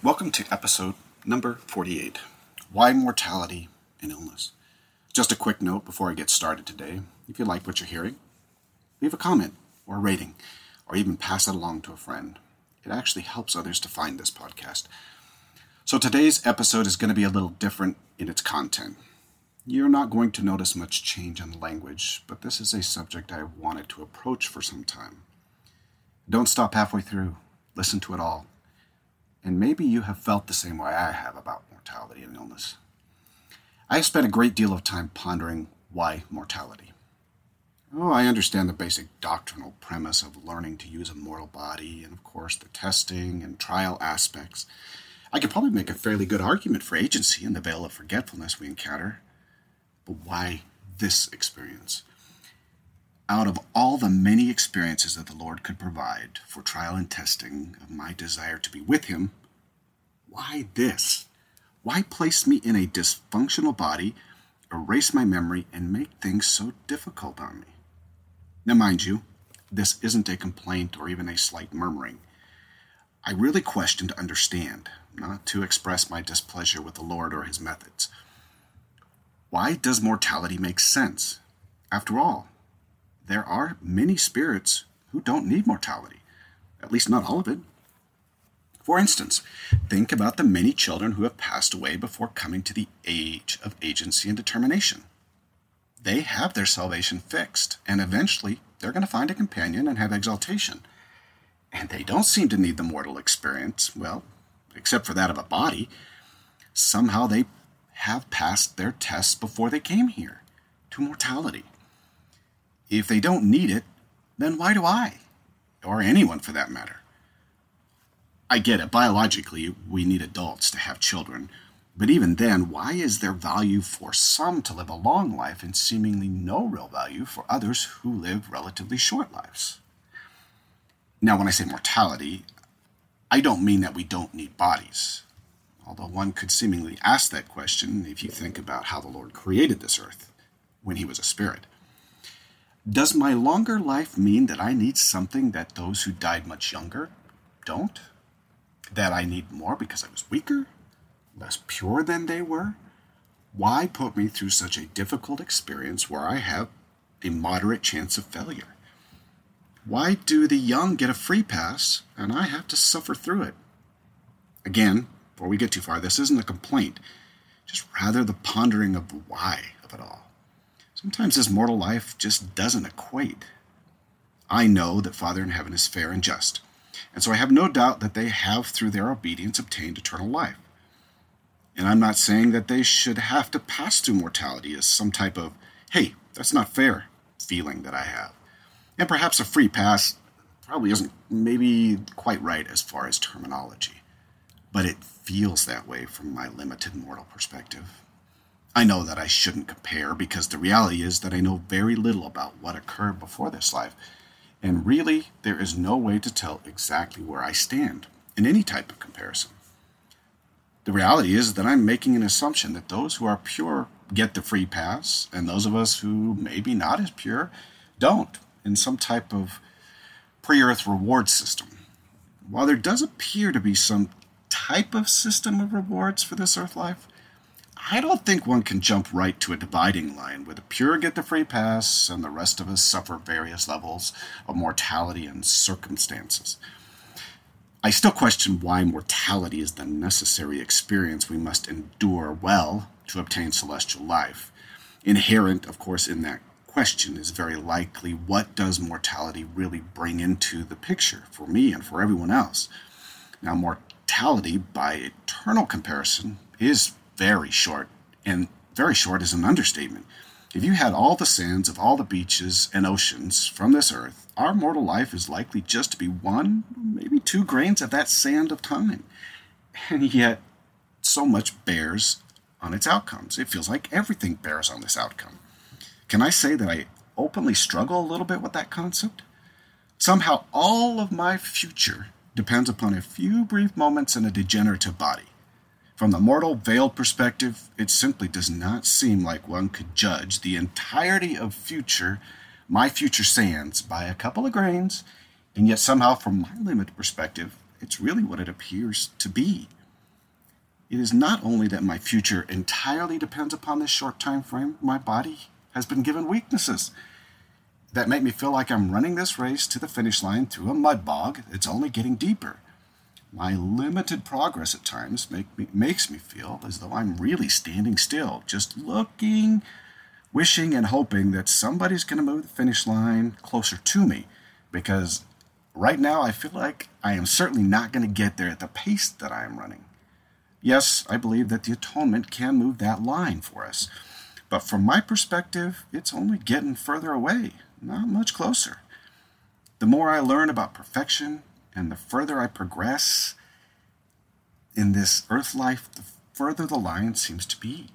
Welcome to episode number 48 Why Mortality and Illness. Just a quick note before I get started today. If you like what you're hearing, leave a comment or a rating, or even pass it along to a friend. It actually helps others to find this podcast. So today's episode is going to be a little different in its content. You're not going to notice much change in language, but this is a subject I wanted to approach for some time. Don't stop halfway through. Listen to it all. And maybe you have felt the same way I have about mortality and illness. I have spent a great deal of time pondering why mortality. Oh, I understand the basic doctrinal premise of learning to use a mortal body, and of course the testing and trial aspects. I could probably make a fairly good argument for agency in the veil of forgetfulness we encounter. But why this experience? Out of all the many experiences that the Lord could provide for trial and testing of my desire to be with Him, why this? Why place me in a dysfunctional body, erase my memory, and make things so difficult on me? Now, mind you, this isn't a complaint or even a slight murmuring. I really question to understand, not to express my displeasure with the Lord or his methods. Why does mortality make sense? After all, there are many spirits who don't need mortality, at least not all of it. For instance, think about the many children who have passed away before coming to the age of agency and determination they have their salvation fixed, and eventually they're going to find a companion and have exaltation. And they don't seem to need the mortal experience, well, except for that of a body. Somehow they have passed their tests before they came here to mortality. If they don't need it, then why do I? Or anyone for that matter. I get it. Biologically, we need adults to have children but even then, why is there value for some to live a long life and seemingly no real value for others who live relatively short lives? Now, when I say mortality, I don't mean that we don't need bodies. Although one could seemingly ask that question if you think about how the Lord created this earth when he was a spirit. Does my longer life mean that I need something that those who died much younger don't? That I need more because I was weaker? less pure than they were? Why put me through such a difficult experience where I have a moderate chance of failure? Why do the young get a free pass and I have to suffer through it? Again, before we get too far, this isn't a complaint, just rather the pondering of the why of it all. Sometimes this mortal life just doesn't equate. I know that Father in heaven is fair and just, and so I have no doubt that they have, through their obedience, obtained eternal life. And I'm not saying that they should have to pass through mortality as some type of, hey, that's not fair feeling that I have. And perhaps a free pass probably isn't maybe quite right as far as terminology, but it feels that way from my limited mortal perspective. I know that I shouldn't compare because the reality is that I know very little about what occurred before this life, and really there is no way to tell exactly where I stand in any type of comparison. The reality is that I'm making an assumption that those who are pure get the free pass, and those of us who may be not as pure don't, in some type of pre earth reward system. While there does appear to be some type of system of rewards for this earth life, I don't think one can jump right to a dividing line where the pure get the free pass and the rest of us suffer various levels of mortality and circumstances. I still question why mortality is the necessary experience we must endure well to obtain celestial life. Inherent, of course, in that question is very likely what does mortality really bring into the picture for me and for everyone else? Now, mortality, by eternal comparison, is very short, and very short is an understatement. If you had all the sands of all the beaches and oceans from this earth, our mortal life is likely just to be one, maybe two grains of that sand of time. And yet, so much bears on its outcomes. It feels like everything bears on this outcome. Can I say that I openly struggle a little bit with that concept? Somehow, all of my future depends upon a few brief moments in a degenerative body. From the mortal veiled perspective, it simply does not seem like one could judge the entirety of future, my future sands, by a couple of grains, and yet somehow, from my limited perspective, it's really what it appears to be. it is not only that my future entirely depends upon this short time frame, my body has been given weaknesses that make me feel like I'm running this race to the finish line through a mud bog that's only getting deeper. My limited progress at times make me, makes me feel as though I'm really standing still, just looking, wishing, and hoping that somebody's going to move the finish line closer to me. Because right now I feel like I am certainly not going to get there at the pace that I am running. Yes, I believe that the atonement can move that line for us. But from my perspective, it's only getting further away not much closer. The more I learn about perfection and the further I progress in this earth life, the further the line seems to be.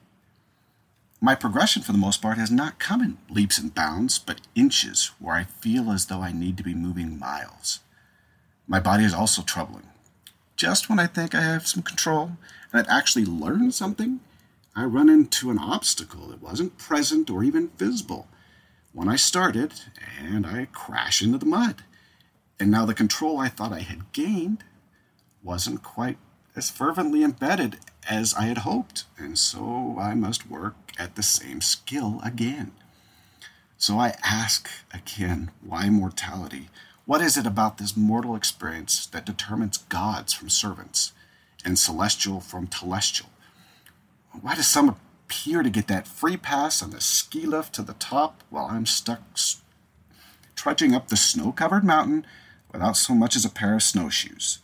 My progression, for the most part, has not come in leaps and bounds, but inches where I feel as though I need to be moving miles. My body is also troubling. Just when I think I have some control and I've actually learned something, I run into an obstacle that wasn't present or even visible when I started, and I crash into the mud. And now the control I thought I had gained wasn't quite as fervently embedded as I had hoped, and so I must work at the same skill again. So I ask again, why mortality? What is it about this mortal experience that determines gods from servants and celestial from telestial? Why does some appear to get that free pass on the ski lift to the top while I'm stuck trudging up the snow covered mountain without so much as a pair of snowshoes.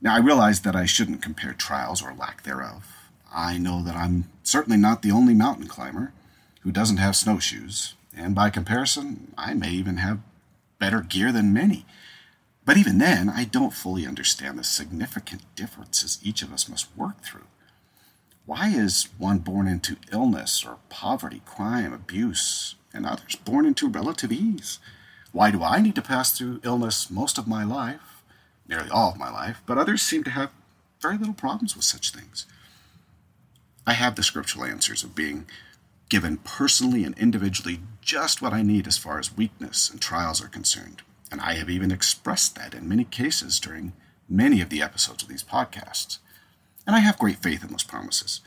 Now, I realize that I shouldn't compare trials or lack thereof. I know that I'm certainly not the only mountain climber who doesn't have snowshoes, and by comparison, I may even have better gear than many. But even then, I don't fully understand the significant differences each of us must work through. Why is one born into illness or poverty, crime, abuse, and others born into relative ease? Why do I need to pass through illness most of my life, nearly all of my life, but others seem to have very little problems with such things? I have the scriptural answers of being given personally and individually just what I need as far as weakness and trials are concerned. And I have even expressed that in many cases during many of the episodes of these podcasts. And I have great faith in those promises.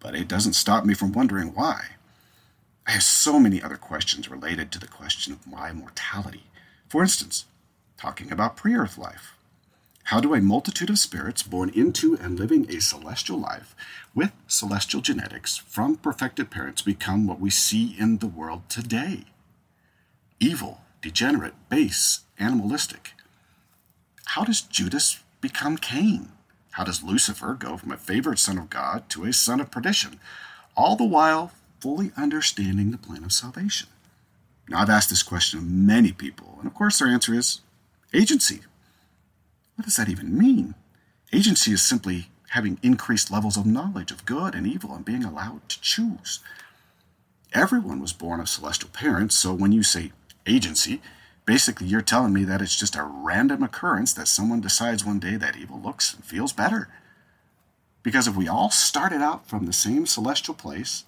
But it doesn't stop me from wondering why. I have so many other questions related to the question of why mortality. For instance, talking about pre earth life. How do a multitude of spirits born into and living a celestial life with celestial genetics from perfected parents become what we see in the world today? Evil, degenerate, base, animalistic. How does Judas become Cain? How does Lucifer go from a favored son of God to a son of perdition, all the while fully understanding the plan of salvation? Now, I've asked this question of many people, and of course, their answer is agency. What does that even mean? Agency is simply having increased levels of knowledge of good and evil and being allowed to choose. Everyone was born of celestial parents, so when you say agency, Basically, you're telling me that it's just a random occurrence that someone decides one day that evil looks and feels better. Because if we all started out from the same celestial place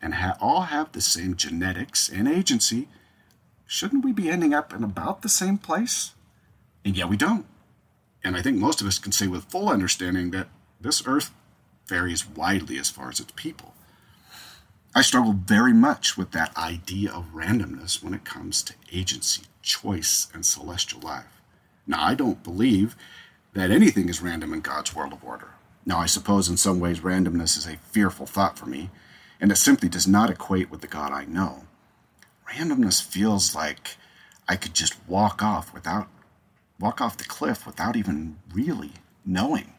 and ha- all have the same genetics and agency, shouldn't we be ending up in about the same place? And yet we don't. And I think most of us can say with full understanding that this earth varies widely as far as its people. I struggle very much with that idea of randomness when it comes to agency choice and celestial life. Now, I don't believe that anything is random in God's world of order. Now, I suppose in some ways randomness is a fearful thought for me, and it simply does not equate with the God I know. Randomness feels like I could just walk off without walk off the cliff without even really knowing.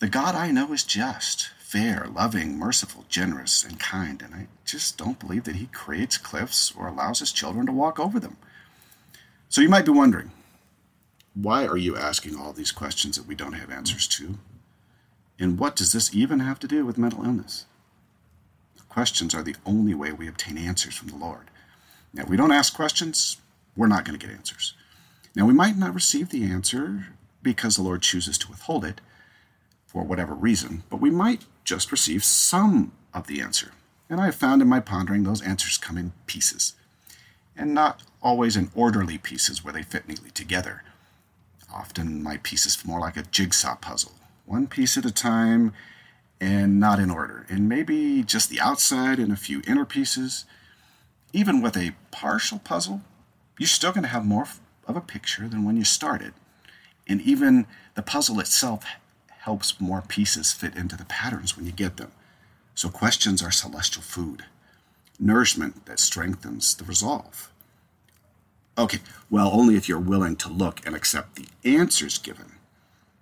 The God I know is just, fair, loving, merciful, generous, and kind, and I just don't believe that he creates cliffs or allows his children to walk over them. So you might be wondering, why are you asking all these questions that we don't have answers to? And what does this even have to do with mental illness? Questions are the only way we obtain answers from the Lord. Now, if we don't ask questions, we're not going to get answers. Now, we might not receive the answer because the Lord chooses to withhold it for whatever reason, but we might just receive some of the answer. And I have found in my pondering those answers come in pieces, and not always in orderly pieces where they fit neatly together. Often my pieces more like a jigsaw puzzle, one piece at a time and not in order, and maybe just the outside and a few inner pieces. Even with a partial puzzle, you're still going to have more of a picture than when you started. And even the puzzle itself helps more pieces fit into the patterns when you get them. So, questions are celestial food, nourishment that strengthens the resolve. Okay, well, only if you're willing to look and accept the answers given.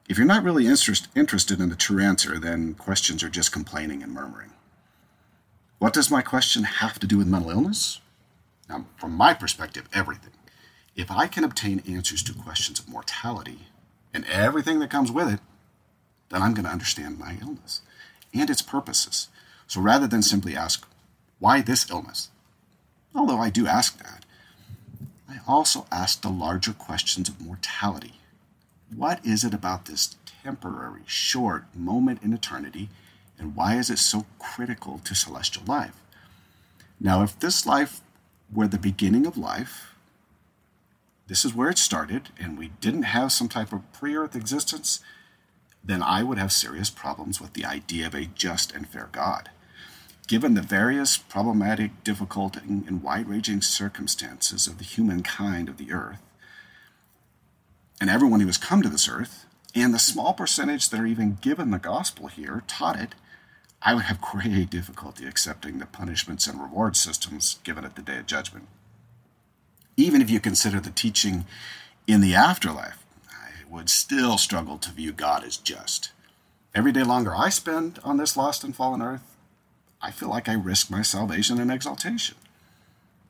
If you're not really interest, interested in the true answer, then questions are just complaining and murmuring. What does my question have to do with mental illness? Now, from my perspective, everything. If I can obtain answers to questions of mortality and everything that comes with it, then I'm going to understand my illness and its purposes. So rather than simply ask, why this illness? Although I do ask that, I also ask the larger questions of mortality. What is it about this temporary, short moment in eternity, and why is it so critical to celestial life? Now, if this life were the beginning of life, this is where it started, and we didn't have some type of pre earth existence, then I would have serious problems with the idea of a just and fair God. Given the various problematic, difficult, and wide ranging circumstances of the humankind of the earth, and everyone who has come to this earth, and the small percentage that are even given the gospel here, taught it, I would have great difficulty accepting the punishments and reward systems given at the day of judgment. Even if you consider the teaching in the afterlife, I would still struggle to view God as just. Every day longer I spend on this lost and fallen earth, I feel like I risk my salvation and exaltation.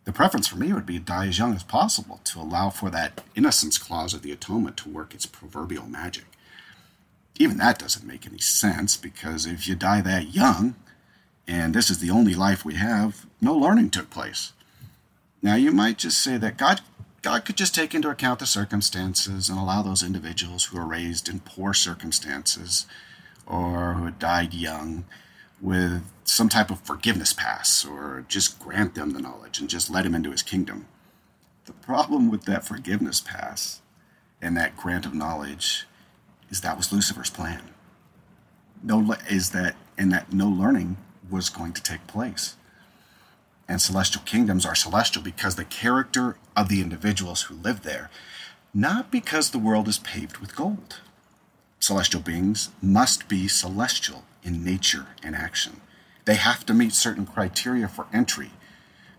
The preference for me would be to die as young as possible to allow for that innocence clause of the atonement to work its proverbial magic. Even that doesn't make any sense because if you die that young, and this is the only life we have, no learning took place. Now, you might just say that God, God could just take into account the circumstances and allow those individuals who are raised in poor circumstances or who died young with some type of forgiveness pass or just grant them the knowledge and just let him into his kingdom. The problem with that forgiveness pass and that grant of knowledge is that was Lucifer's plan. No is that and that no learning was going to take place. And celestial kingdoms are celestial because the character of the individuals who live there, not because the world is paved with gold. Celestial beings must be celestial in nature and action. They have to meet certain criteria for entry.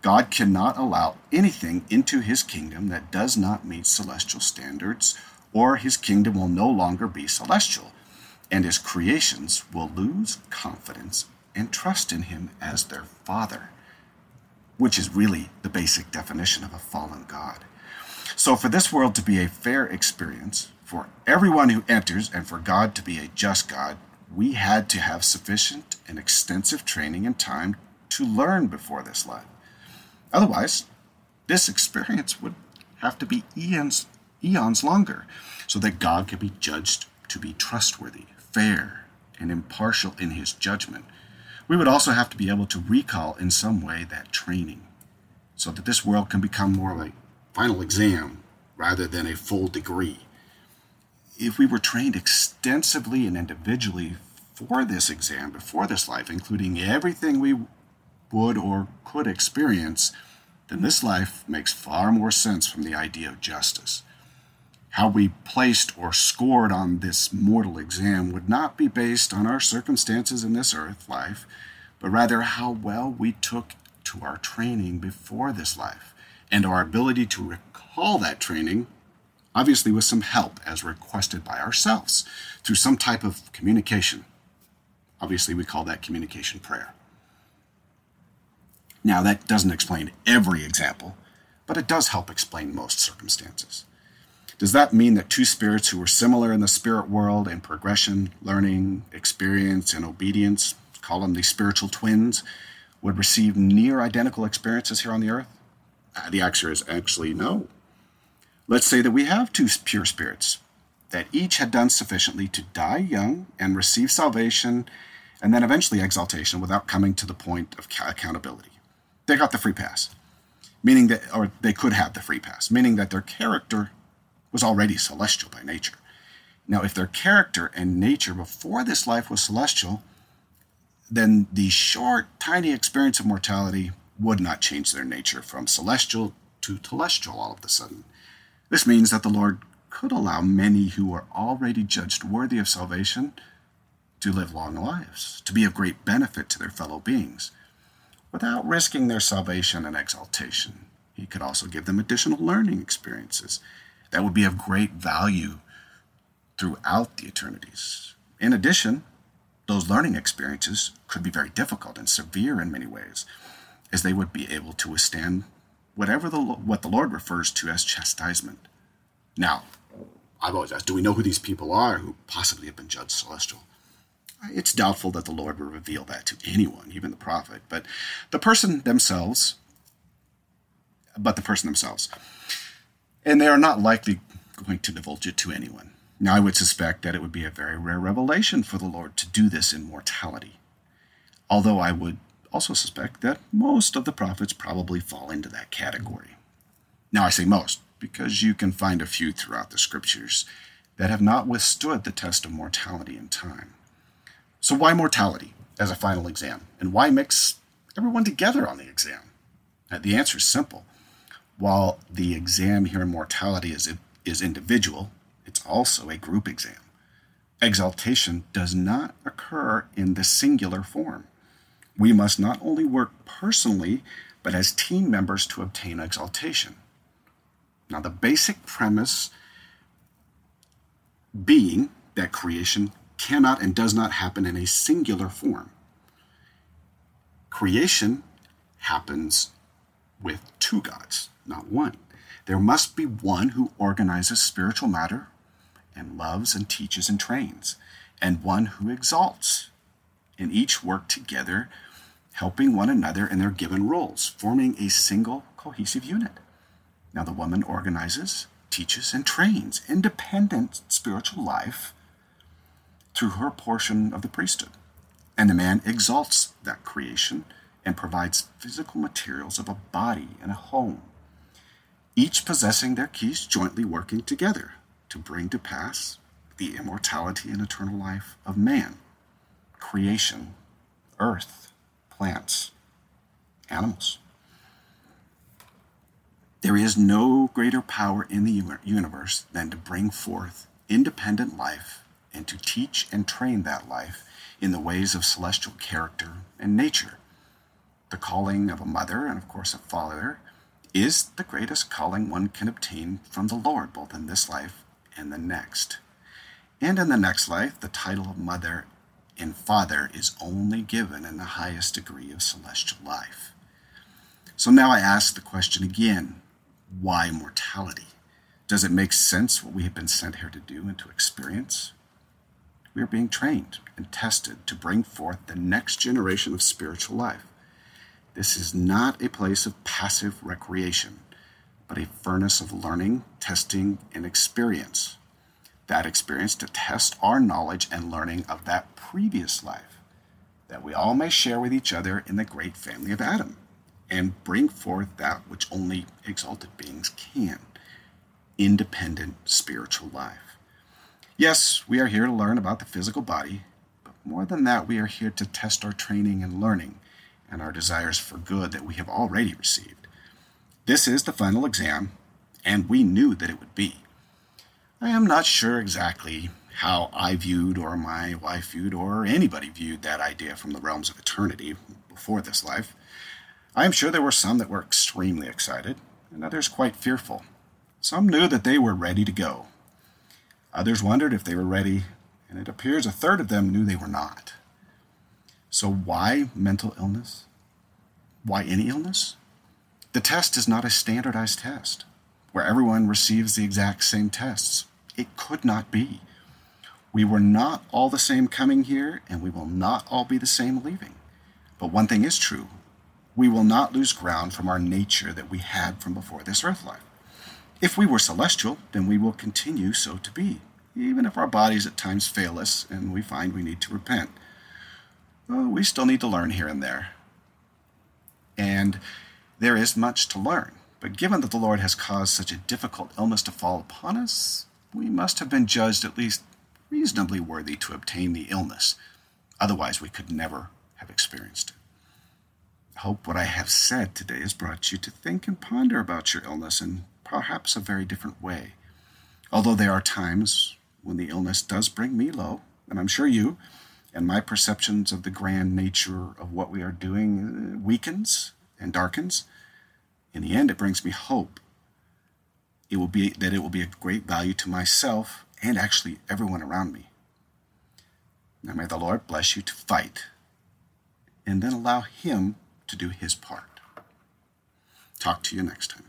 God cannot allow anything into his kingdom that does not meet celestial standards, or his kingdom will no longer be celestial, and his creations will lose confidence and trust in him as their father, which is really the basic definition of a fallen God. So, for this world to be a fair experience, for everyone who enters, and for God to be a just God, we had to have sufficient and extensive training and time to learn before this life. Otherwise, this experience would have to be eons, eons longer so that God could be judged to be trustworthy, fair, and impartial in his judgment. We would also have to be able to recall in some way that training so that this world can become more like a final exam rather than a full degree if we were trained extensively and individually for this exam, before this life, including everything we would or could experience, then this life makes far more sense from the idea of justice. How we placed or scored on this mortal exam would not be based on our circumstances in this earth life, but rather how well we took to our training before this life and our ability to recall that training obviously with some help as requested by ourselves through some type of communication. Obviously, we call that communication prayer. Now, that doesn't explain every example, but it does help explain most circumstances. Does that mean that two spirits who were similar in the spirit world in progression, learning, experience, and obedience, call them the spiritual twins, would receive near identical experiences here on the earth? Uh, the answer is actually no. Let's say that we have two pure spirits, that each had done sufficiently to die young and receive salvation and then eventually exaltation without coming to the point of accountability. They got the free pass, meaning that, or they could have the free pass, meaning that their character was already celestial by nature. Now, if their character and nature before this life was celestial, then the short, tiny experience of mortality would not change their nature from celestial to telestial all of a sudden. This means that the Lord could allow many who are already judged worthy of salvation to live long lives, to be of great benefit to their fellow beings, without risking their salvation and exaltation. He could also give them additional learning experiences that would be of great value throughout the eternities. In addition, those learning experiences could be very difficult and severe in many ways, as they would be able to withstand whatever the what the Lord refers to as chastisement. Now, I've always asked, do we know who these people are who possibly have been judged celestial? It's doubtful that the Lord will reveal that to anyone, even the prophet, but the person themselves, but the person themselves. And they are not likely going to divulge it to anyone. Now, I would suspect that it would be a very rare revelation for the Lord to do this in mortality. Although I would also suspect that most of the prophets probably fall into that category. Now, I say most because you can find a few throughout the scriptures that have not withstood the test of mortality in time. So, why mortality as a final exam? And why mix everyone together on the exam? Uh, the answer is simple. While the exam here in mortality is, is individual, it's also a group exam. Exaltation does not occur in the singular form. We must not only work personally, but as team members to obtain exaltation. Now, the basic premise being that creation cannot and does not happen in a singular form. Creation happens with two gods, not one. There must be one who organizes spiritual matter and loves and teaches and trains, and one who exalts. And each work together, helping one another in their given roles, forming a single cohesive unit. Now, the woman organizes, teaches, and trains independent spiritual life through her portion of the priesthood. And the man exalts that creation and provides physical materials of a body and a home, each possessing their keys jointly working together to bring to pass the immortality and eternal life of man, creation, earth, plants, animals. There is no greater power in the universe than to bring forth independent life and to teach and train that life in the ways of celestial character and nature. The calling of a mother and, of course, a father is the greatest calling one can obtain from the Lord, both in this life and the next. And in the next life, the title of mother and father is only given in the highest degree of celestial life. So now I ask the question again why mortality? Does it make sense what we have been sent here to do and to experience? We are being trained and tested to bring forth the next generation of spiritual life. This is not a place of passive recreation, but a furnace of learning, testing, and experience. That experience to test our knowledge and learning of that previous life, that we all may share with each other in the great family of Adam and bring forth that which only exalted beings can independent spiritual life. Yes, we are here to learn about the physical body, but more than that, we are here to test our training and learning and our desires for good that we have already received. This is the final exam, and we knew that it would be. I am not sure exactly how I viewed, or my wife viewed, or anybody viewed that idea from the realms of eternity before this life. I am sure there were some that were extremely excited, and others quite fearful. Some knew that they were ready to go. Others wondered if they were ready, and it appears a third of them knew they were not. So, why mental illness? Why any illness? The test is not a standardized test where everyone receives the exact same tests. It could not be. We were not all the same coming here, and we will not all be the same leaving. But one thing is true we will not lose ground from our nature that we had from before this earth life. If we were celestial, then we will continue so to be, even if our bodies at times fail us and we find we need to repent. Well, we still need to learn here and there. And there is much to learn. But given that the Lord has caused such a difficult illness to fall upon us, we must have been judged at least reasonably worthy to obtain the illness. Otherwise, we could never have experienced it. I hope what I have said today has brought you to think and ponder about your illness in perhaps a very different way. Although there are times when the illness does bring me low, and I'm sure you, and my perceptions of the grand nature of what we are doing weakens and darkens, in the end it brings me hope. It will be that it will be a great value to myself and actually everyone around me. Now may the Lord bless you to fight and then allow him to do his part. Talk to you next time.